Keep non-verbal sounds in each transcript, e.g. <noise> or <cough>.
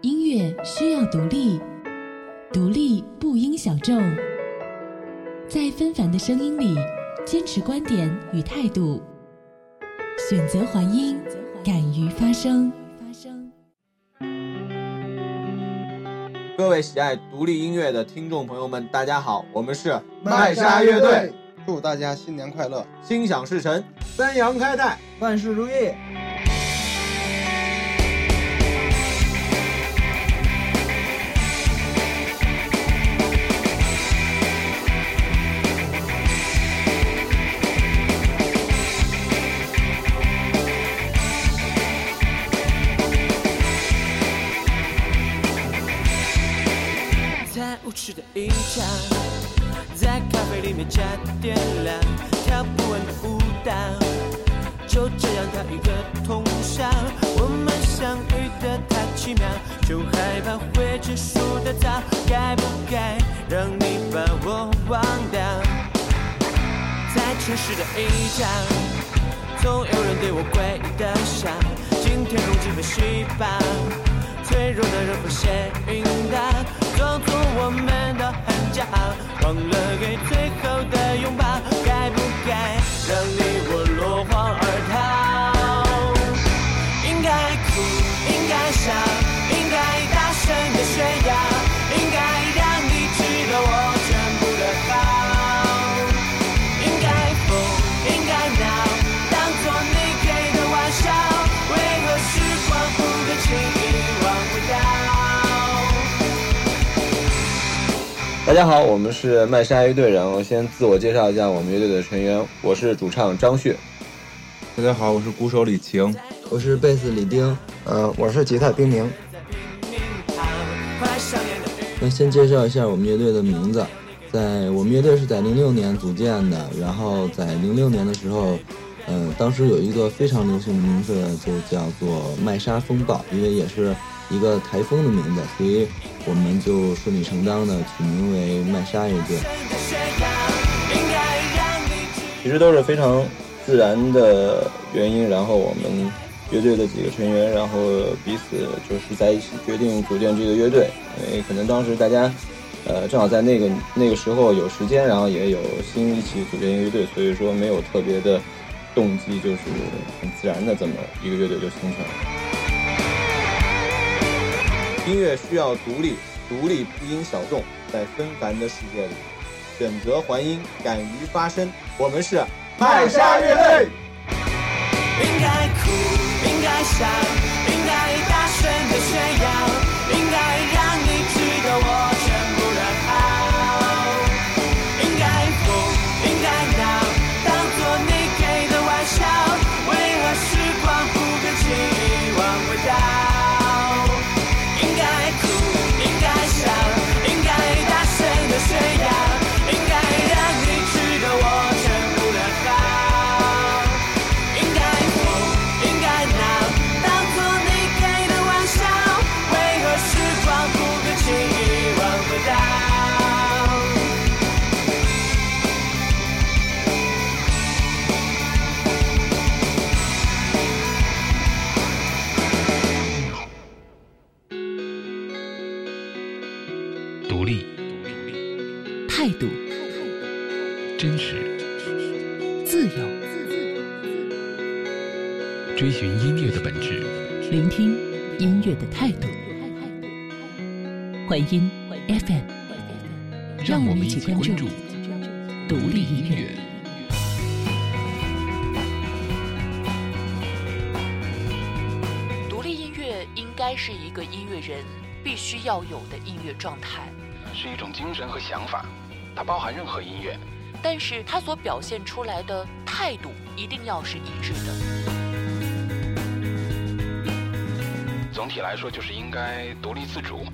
音乐需要独立，独立不应小众。在纷繁的声音里，坚持观点与态度，选择还音，敢于发声。各位喜爱独立音乐的听众朋友们，大家好，我们是麦莎乐队，祝大家新年快乐，心想事成，三阳开泰，万事如意。的一场，在咖啡里面加点亮，跳不完的舞蹈，就这样它一个通宵。我们相遇的太奇妙，就害怕会结束的早。该不该让你把我忘掉？在城市的一角，总有人对我诡异的笑。今天空气被稀薄，脆弱的人会先晕倒。装作我们都很骄傲，忘了给最后的拥抱，该不该家好，我们是麦莎乐队。然后先自我介绍一下我们乐队的成员，我是主唱张旭。大家好，我是鼓手李晴。我是贝斯李丁。呃，我是吉他丁宁。那先介绍一下我们乐队的名字，在我们乐队是在零六年组建的。然后在零六年的时候，呃，当时有一个非常流行的名字，就叫做麦莎风暴，因为也是。一个台风的名字，所以我们就顺理成章的取名为麦莎乐队。其实都是非常自然的原因，然后我们乐队的几个成员，然后彼此就是在一起决定组建这个乐队。因为可能当时大家，呃，正好在那个 <laughs> 那个时候有时间，然后也有心一起组建一个乐队，所以说没有特别的动机，就是很自然的这么一个乐队就形成了。音乐需要独立，独立不应小众，在纷繁的世界里，选择还音，敢于发声。我们是麦莎乐队。应该哭，应该笑，应该大声的炫耀，该是一个音乐人必须要有的音乐状态，是一种精神和想法，它包含任何音乐，但是它所表现出来的态度一定要是一致的。总体来说，就是应该独立自主。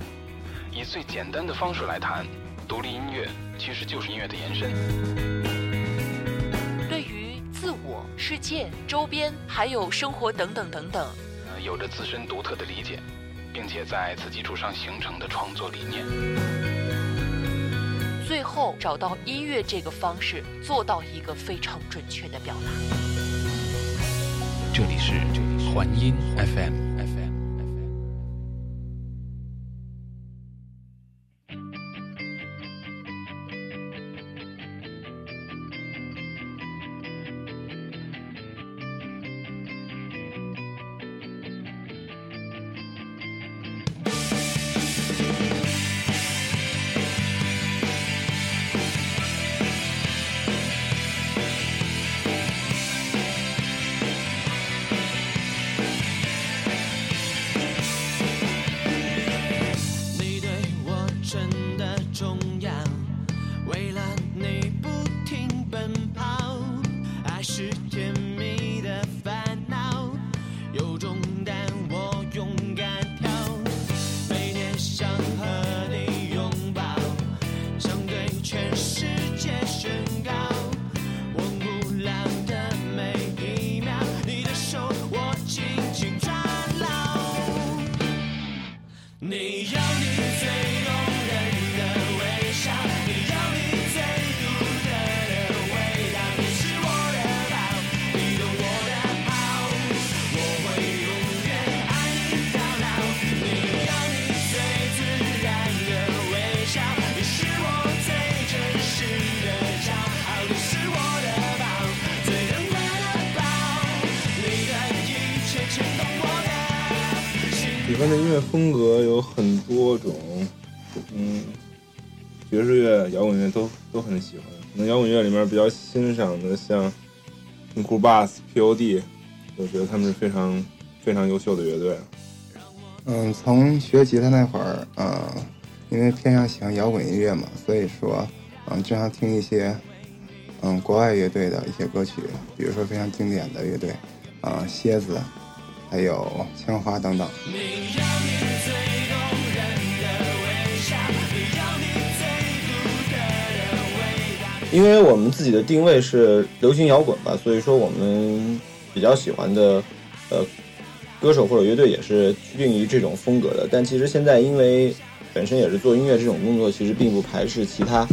以最简单的方式来谈，独立音乐其实就是音乐的延伸。对于自我、世界、周边，还有生活等等等等，有着自身独特的理解，并且在此基础上形成的创作理念。最后找到音乐这个方式，做到一个非常准确的表达。这里是环音 FM。世界欢的音乐风格有很多种，嗯，爵士乐、摇滚乐都都很喜欢。可能摇滚乐里面比较欣赏的像 Cool Bass、P.O.D，我觉得他们是非常非常优秀的乐队。嗯，从学吉他那会儿，嗯，因为偏向喜欢摇滚音乐嘛，所以说，嗯，经常听一些，嗯，国外乐队的一些歌曲，比如说非常经典的乐队，啊、蝎子，还有青花等等。因为我们自己的定位是流行摇滚吧，所以说我们比较喜欢的呃歌手或者乐队也是趋近于这种风格的。但其实现在因为本身也是做音乐这种工作，其实并不排斥其他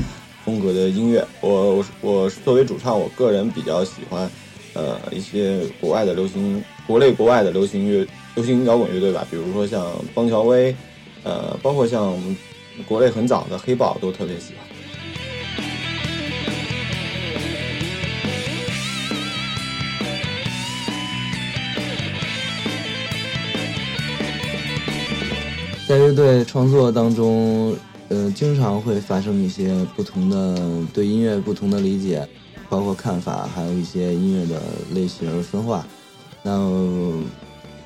风格的音乐。我我我作为主唱，我个人比较喜欢呃一些国外的流行，国内国外的流行乐、流行摇滚乐队吧，比如说像邦乔威，呃，包括像我们国内很早的黑豹都特别喜欢。在乐队创作当中，呃，经常会发生一些不同的对音乐不同的理解，包括看法，还有一些音乐的类型分化。那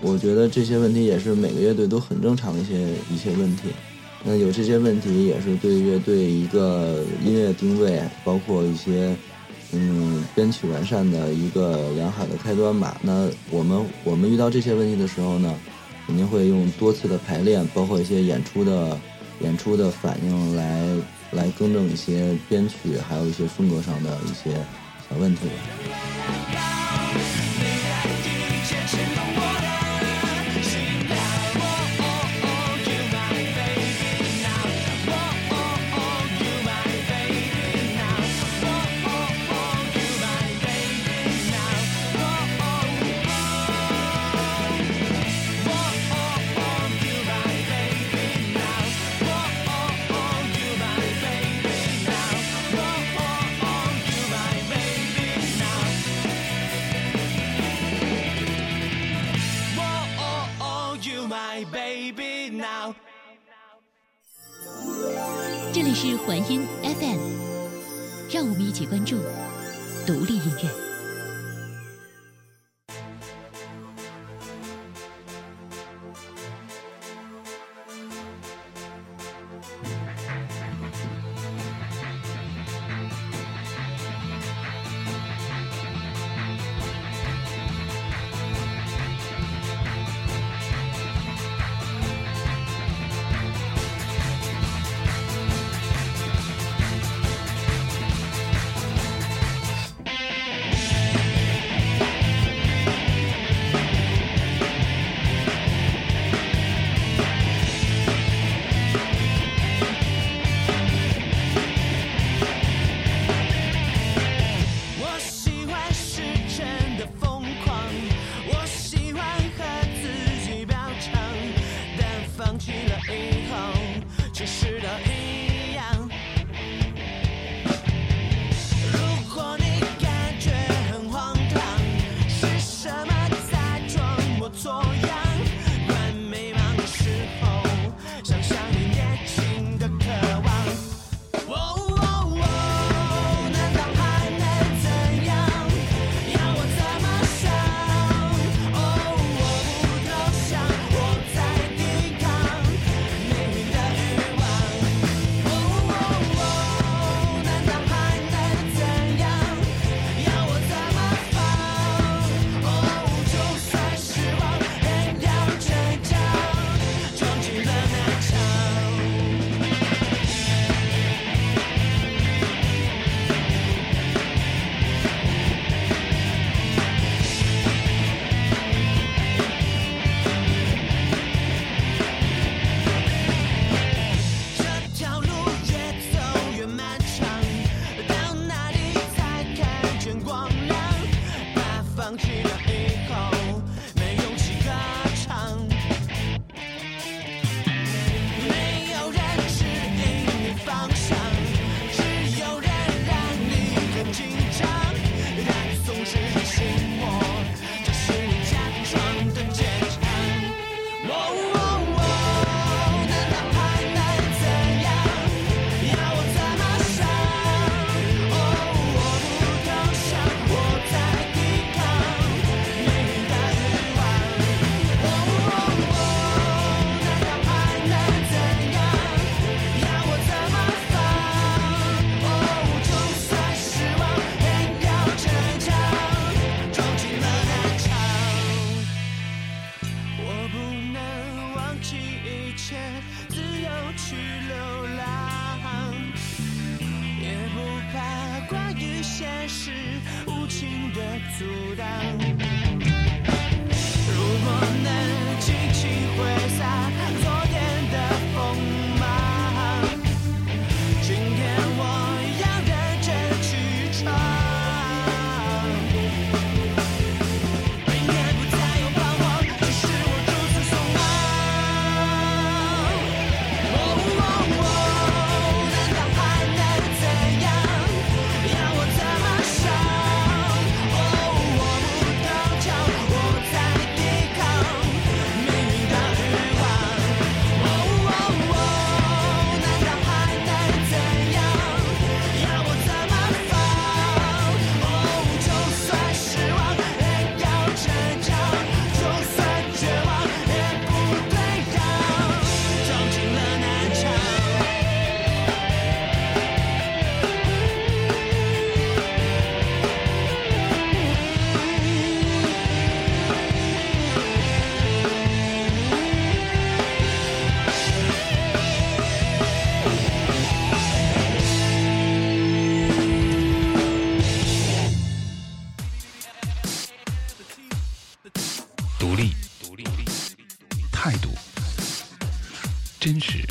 我觉得这些问题也是每个乐队都很正常的一些一些问题。那有这些问题，也是对乐队一个音乐定位，包括一些嗯编曲完善的一个良好的开端吧。那我们我们遇到这些问题的时候呢，肯定会用多次的排练，包括一些演出的演出的反应来来更正一些编曲，还有一些风格上的一些小问题请关注独立音乐。弃一切，自由去流浪，也不怕关于现实无情的阻挡。如果能尽情挥洒独立，独立，态度，真实，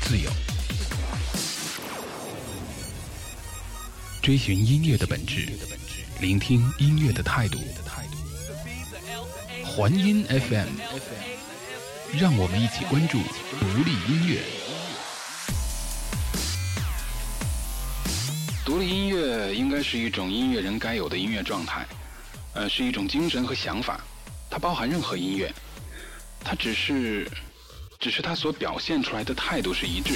自由，追寻音乐的本质，聆听音乐的态度。环音 FM，让我们一起关注独立音乐。独立音乐应该是一种音乐人该有的音乐状态。呃，是一种精神和想法，它包含任何音乐，它只是，只是它所表现出来的态度是一致。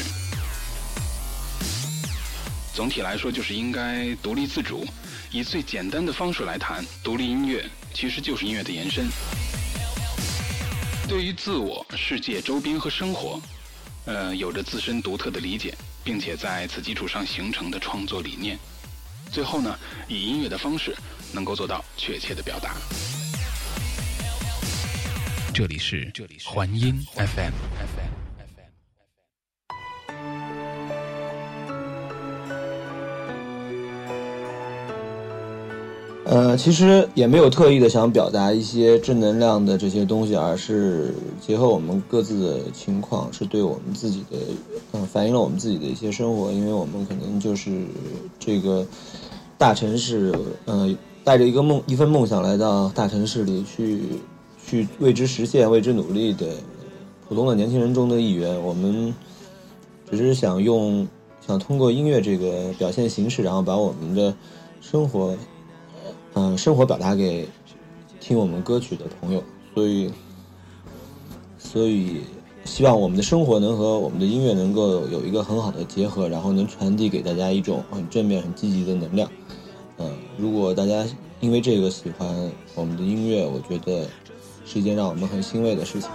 总体来说，就是应该独立自主，以最简单的方式来谈独立音乐，其实就是音乐的延伸。对于自我、世界、周边和生活，呃，有着自身独特的理解，并且在此基础上形成的创作理念。最后呢，以音乐的方式能够做到确切的表达。这里是环音 FM。呃，其实也没有特意的想表达一些正能量的这些东西，而是结合我们各自的情况，是对我们自己的，嗯、反映了我们自己的一些生活，因为我们可能就是这个大城市，呃，带着一个梦，一份梦想来到大城市里去，去为之实现、为之努力的普通的年轻人中的一员。我们只是想用，想通过音乐这个表现形式，然后把我们的生活。嗯，生活表达给听我们歌曲的朋友，所以，所以希望我们的生活能和我们的音乐能够有一个很好的结合，然后能传递给大家一种很正面、很积极的能量。嗯，如果大家因为这个喜欢我们的音乐，我觉得是一件让我们很欣慰的事情。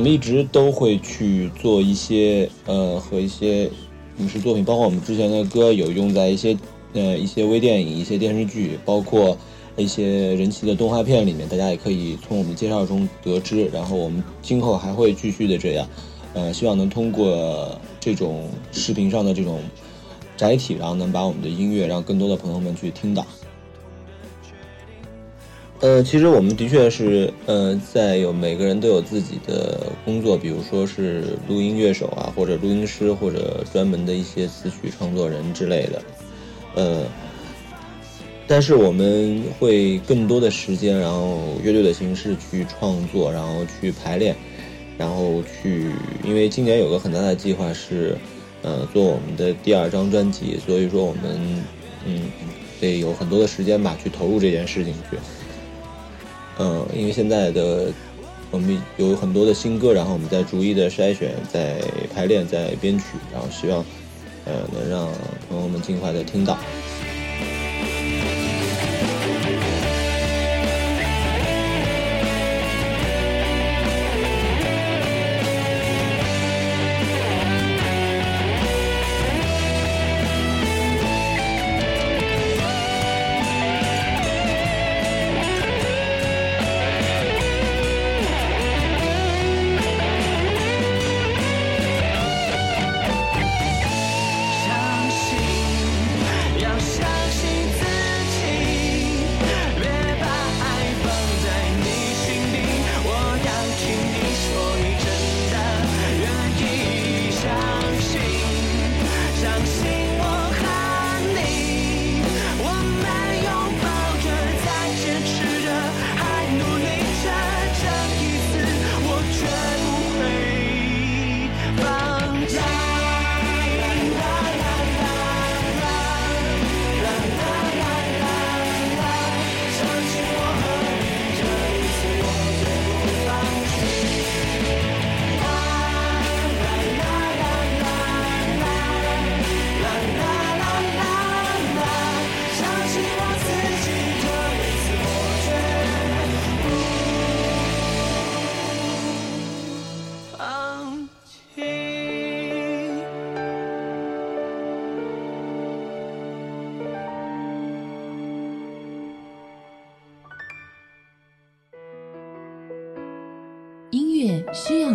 我们一直都会去做一些呃和一些影视作品，包括我们之前的歌有用在一些呃一些微电影、一些电视剧，包括一些人气的动画片里面，大家也可以从我们介绍中得知。然后我们今后还会继续的这样，呃，希望能通过这种视频上的这种载体，然后能把我们的音乐让更多的朋友们去听到。呃，其实我们的确是，呃，在有每个人都有自己的工作，比如说是录音乐手啊，或者录音师，或者专门的一些词曲创作人之类的，呃，但是我们会更多的时间，然后乐队的形式去创作，然后去排练，然后去，因为今年有个很大的计划是，呃，做我们的第二张专辑，所以说我们，嗯，得有很多的时间吧，去投入这件事情去。嗯，因为现在的我们有很多的新歌，然后我们在逐一的筛选、在排练、在编曲，然后希望呃能让朋友们尽快的听到。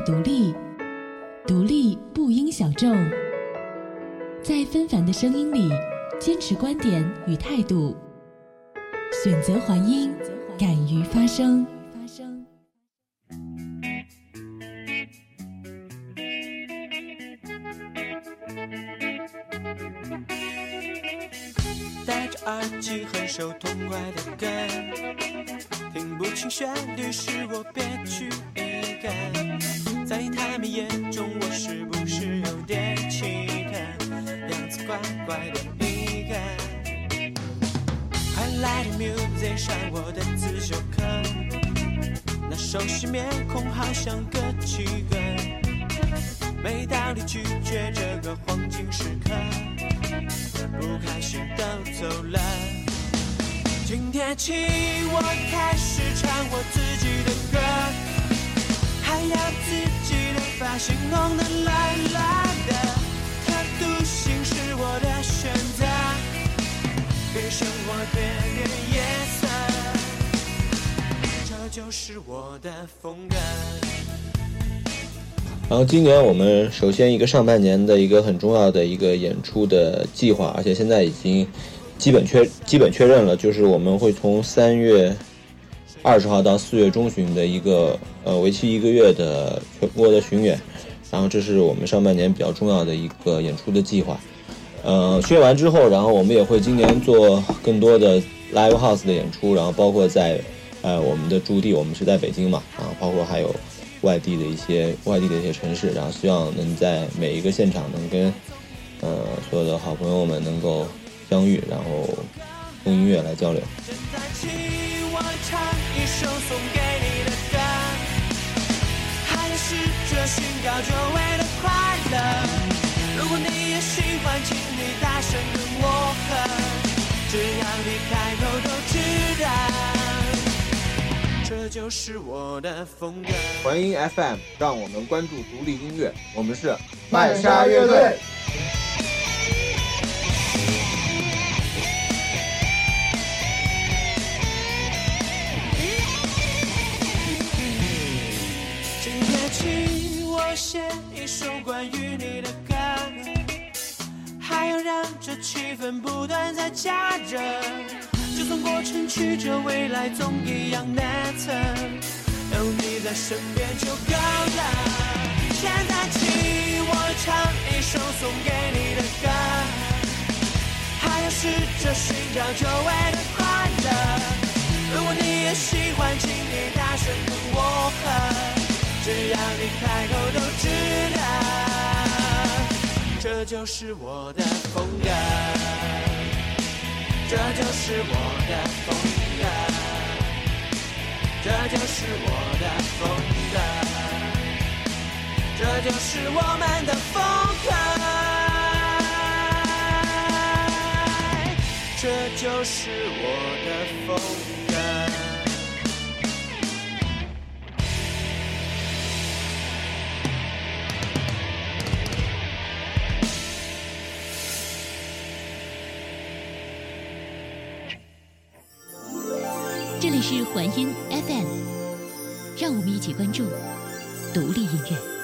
独立，独立不应小众，在纷繁的声音里坚持观点与态度，选择还音，敢于发声。戴着耳机哼首痛快的歌，听不清旋律是我别具一格。在他们眼中，我是不是有点奇特？样子怪怪的一个。快来的 music 上我的自修课，那熟悉面孔好像个几个，没道理拒绝这个黄金时刻。不开心都走了。今天起，我开始唱我，要自己的发型弄得蓝蓝的。他独行是我的选择，给生活添点颜色，这就是我的风格。然后今年我们首先一个上半年的一个很重要的一个演出的计划，而且现在已经基本确基本确认了，就是我们会从三月二十号到四月中旬的一个呃为期一个月的全国的巡演，然后这是我们上半年比较重要的一个演出的计划。呃，巡演完之后，然后我们也会今年做更多的 live house 的演出，然后包括在呃我们的驻地，我们是在北京嘛，啊，包括还有。外地的一些外地的一些城市，然后希望能在每一个现场能跟呃所有的好朋友们能够相遇，然后用音乐来交流。一首送给你的歌，还要试着寻找久违的快乐。如果你也喜欢，请你大声跟我和，只要你开口都知道。这就是我的风格。环音 FM，让我们关注独立音乐。我们是麦莎乐队。写一首关于你的歌，还要让这气氛不断在加热。就算过程曲折，未来总一样难测。有你在身边就够了。现在起，我唱一首送给你的歌，还要试着寻找久违的快乐。如果你也喜欢，请你大声跟我和，只要你开口都知道，这就是我的风格。这就是我的风格，这就是我的风格，这就是我们的风格，这就是我的风格。是环音 FM，让我们一起关注独立音乐。